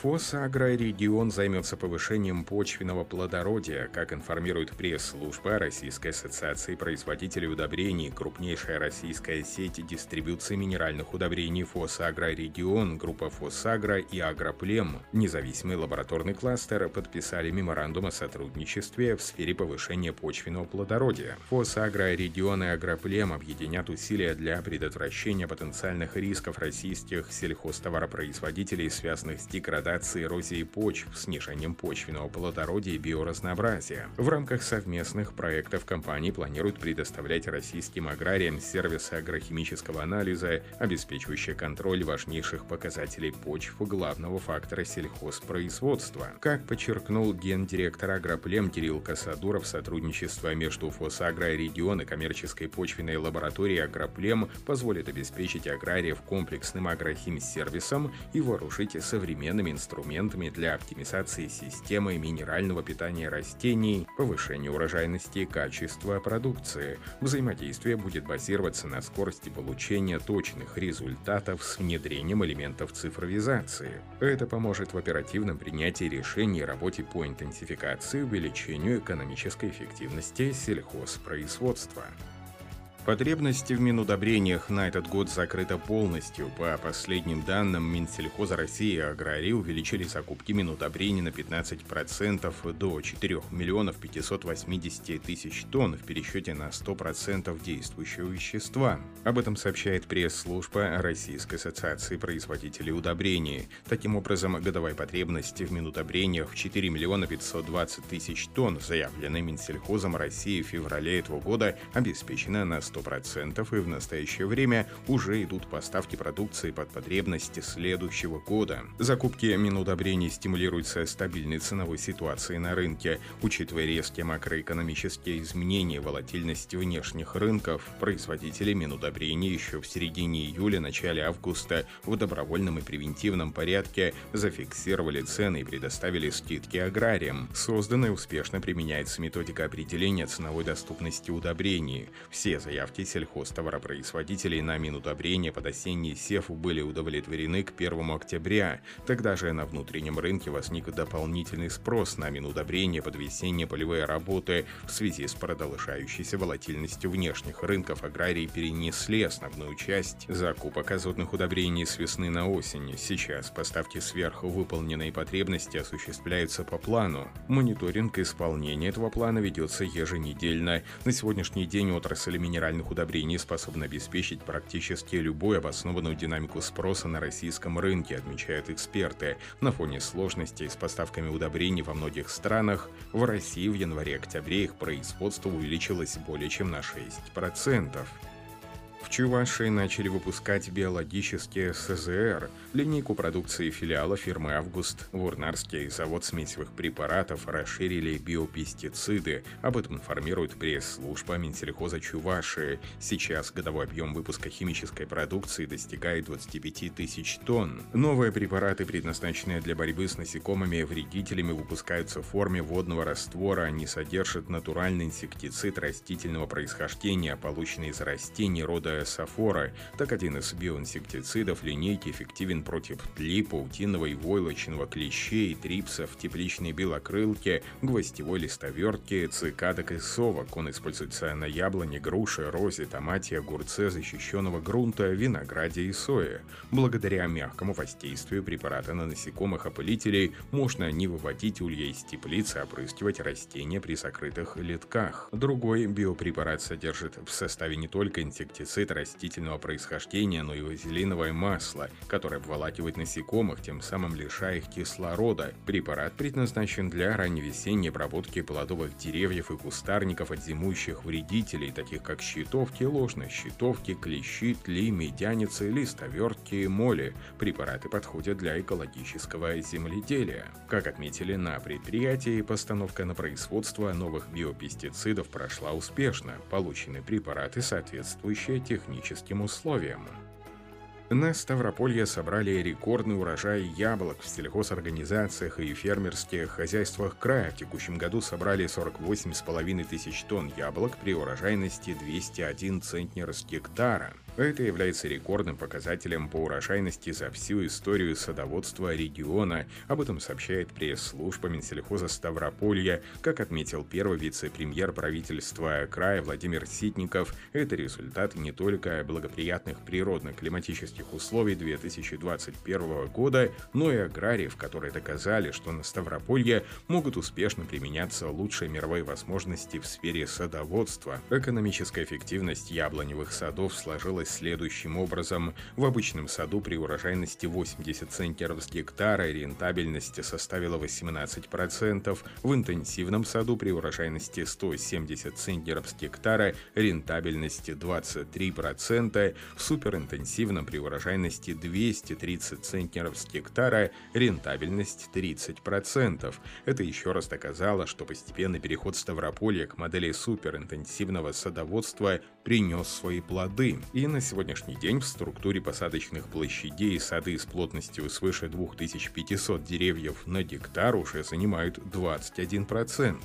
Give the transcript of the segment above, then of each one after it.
Фосагрорегион займется повышением почвенного плодородия, как информирует пресс-служба Российской ассоциации производителей удобрений, крупнейшая российская сеть дистрибуции минеральных удобрений Фосагрорегион, группа Фосагра и Агроплем, независимый лабораторный кластер, подписали меморандум о сотрудничестве в сфере повышения почвенного плодородия. Фосагрорегион и Агроплем объединят усилия для предотвращения потенциальных рисков российских сельхозтоваропроизводителей, связанных с деградацией деградации эрозии почв, снижением почвенного плодородия и биоразнообразия. В рамках совместных проектов компании планируют предоставлять российским аграриям сервисы агрохимического анализа, обеспечивающие контроль важнейших показателей почв главного фактора сельхозпроизводства. Как подчеркнул гендиректор Агроплем Кирилл Касадуров, сотрудничество между Фосагро регион и коммерческой почвенной лабораторией Агроплем позволит обеспечить аграриев комплексным агрохим-сервисом и вооружить современными инструментами для оптимизации системы минерального питания растений, повышения урожайности и качества продукции. Взаимодействие будет базироваться на скорости получения точных результатов с внедрением элементов цифровизации. Это поможет в оперативном принятии решений и работе по интенсификации и увеличению экономической эффективности сельхозпроизводства. Потребности в минудобрениях на этот год закрыта полностью. По последним данным Минсельхоза России и Аграрии увеличили закупки минудобрений на 15% до 4 миллионов 580 тысяч тонн в пересчете на 100% действующего вещества. Об этом сообщает пресс-служба Российской ассоциации производителей удобрений. Таким образом, годовая потребность в минудобрениях в 4 миллиона 520 тысяч тонн, заявленной Минсельхозом России в феврале этого года, обеспечена на 100% и в настоящее время уже идут поставки продукции под потребности следующего года. Закупки минудобрений стимулируются стабильной ценовой ситуацией на рынке. Учитывая резкие макроэкономические изменения волатильности внешних рынков, производители минудобрений еще в середине июля-начале августа в добровольном и превентивном порядке зафиксировали цены и предоставили скидки аграриям. Созданная успешно применяется методика определения ценовой доступности удобрений. Все заявки заявки сельхозтоваропроизводителей на минудобрение под осенний сев были удовлетворены к 1 октября. Тогда же на внутреннем рынке возник дополнительный спрос на минудобрение под весенние полевые работы в связи с продолжающейся волатильностью внешних рынков аграрии перенесли основную часть закупок азотных удобрений с весны на осень. Сейчас поставки сверху выполненной потребности осуществляются по плану. Мониторинг исполнения этого плана ведется еженедельно. На сегодняшний день отрасль минеральных минеральных удобрений способна обеспечить практически любую обоснованную динамику спроса на российском рынке, отмечают эксперты. На фоне сложностей с поставками удобрений во многих странах, в России в январе-октябре их производство увеличилось более чем на 6%. В начали выпускать биологические СЗР, линейку продукции филиала фирмы «Август». Вурнарский завод смесевых препаратов расширили биопестициды. Об этом информирует пресс-служба Минсельхоза Чувашии. Сейчас годовой объем выпуска химической продукции достигает 25 тысяч тонн. Новые препараты, предназначенные для борьбы с насекомыми и вредителями, выпускаются в форме водного раствора. Они содержат натуральный инсектицид растительного происхождения, полученный из растений рода рода сафора, так один из биоинсектицидов линейки эффективен против тли, паутинного и войлочного клещей, трипсов, тепличной белокрылки, гвоздевой листовертки, цикадок и совок. Он используется на яблоне, груши, розе, томате, огурце, защищенного грунта, винограде и сое. Благодаря мягкому воздействию препарата на насекомых опылителей можно не выводить улья из теплицы, а опрыскивать растения при закрытых литках. Другой биопрепарат содержит в составе не только инсектицид, гербицид растительного происхождения, но и вазелиновое масло, которое обволакивает насекомых, тем самым лишая их кислорода. Препарат предназначен для ранневесенней обработки плодовых деревьев и кустарников от зимующих вредителей, таких как щитовки, ложно-щитовки, клещи, тли, медяницы, листовертки и моли. Препараты подходят для экологического земледелия. Как отметили на предприятии, постановка на производство новых биопестицидов прошла успешно. Получены препараты, соответствующие техническим условиям. На Ставрополье собрали рекордный урожай яблок в сельхозорганизациях и фермерских хозяйствах края. В текущем году собрали 48,5 тысяч тонн яблок при урожайности 201 центнер с гектара. Это является рекордным показателем по урожайности за всю историю садоводства региона. Об этом сообщает пресс-служба Минсельхоза Ставрополья. Как отметил первый вице-премьер правительства края Владимир Ситников, это результат не только благоприятных природно-климатических условий 2021 года, но и аграриев, которые доказали, что на Ставрополье могут успешно применяться лучшие мировые возможности в сфере садоводства. Экономическая эффективность яблоневых садов сложилась следующим образом. В обычном саду при урожайности 80 центнеров с гектара рентабельность составила 18%, в интенсивном саду при урожайности 170 центнеров с гектара рентабельность 23%, в суперинтенсивном при урожайности 230 центнеров с гектара рентабельность 30%. Это еще раз доказало, что постепенный переход Ставрополья к модели суперинтенсивного садоводства принес свои плоды. И на сегодняшний день в структуре посадочных площадей сады с плотностью свыше 2500 деревьев на гектар уже занимают 21%.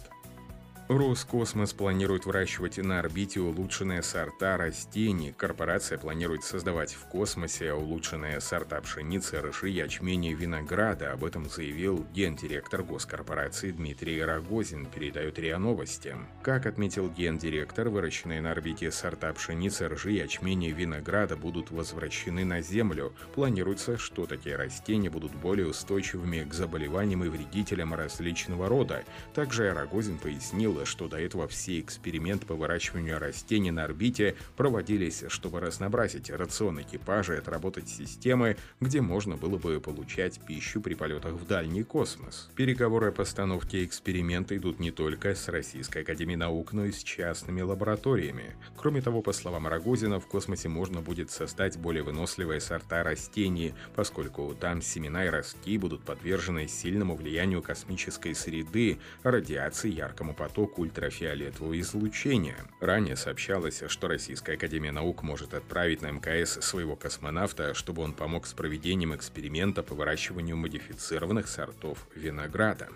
Роскосмос планирует выращивать на орбите улучшенные сорта растений. Корпорация планирует создавать в космосе улучшенные сорта пшеницы, ржи, ячмени и винограда. Об этом заявил гендиректор госкорпорации Дмитрий Рогозин, передает РИА Новости. Как отметил гендиректор, выращенные на орбите сорта пшеницы, ржи, ячмени и винограда будут возвращены на Землю. Планируется, что такие растения будут более устойчивыми к заболеваниям и вредителям различного рода. Также Рогозин пояснил, говорила, что до этого все эксперименты по выращиванию растений на орбите проводились, чтобы разнообразить рацион экипажа и отработать системы, где можно было бы получать пищу при полетах в дальний космос. Переговоры о постановке эксперимента идут не только с Российской Академией Наук, но и с частными лабораториями. Кроме того, по словам Рогозина, в космосе можно будет создать более выносливые сорта растений, поскольку там семена и ростки будут подвержены сильному влиянию космической среды, радиации, яркому потоку поток ультрафиолетового излучения. Ранее сообщалось, что Российская Академия Наук может отправить на МКС своего космонавта, чтобы он помог с проведением эксперимента по выращиванию модифицированных сортов винограда.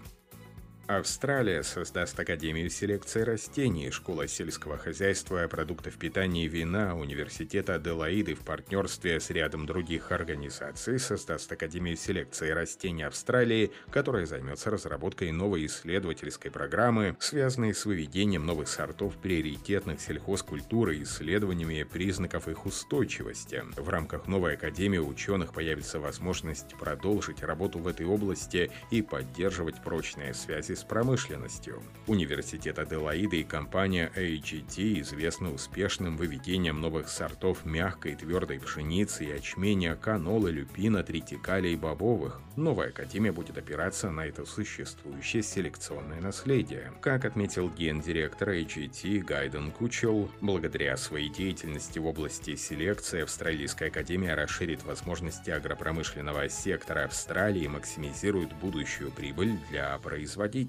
Австралия создаст Академию селекции растений, Школа сельского хозяйства, продуктов питания и вина Университета Аделаиды в партнерстве с рядом других организаций создаст Академию селекции растений Австралии, которая займется разработкой новой исследовательской программы, связанной с выведением новых сортов приоритетных сельхозкультур и исследованиями признаков их устойчивости. В рамках новой Академии ученых появится возможность продолжить работу в этой области и поддерживать прочные связи с промышленностью. Университет Аделаиды и компания AGT известны успешным выведением новых сортов мягкой и твердой пшеницы, ячменя, канола, люпина, тритикаля и бобовых. Новая академия будет опираться на это существующее селекционное наследие. Как отметил гендиректор AGT Гайден Кучел, благодаря своей деятельности в области селекции Австралийская академия расширит возможности агропромышленного сектора Австралии и максимизирует будущую прибыль для производителей.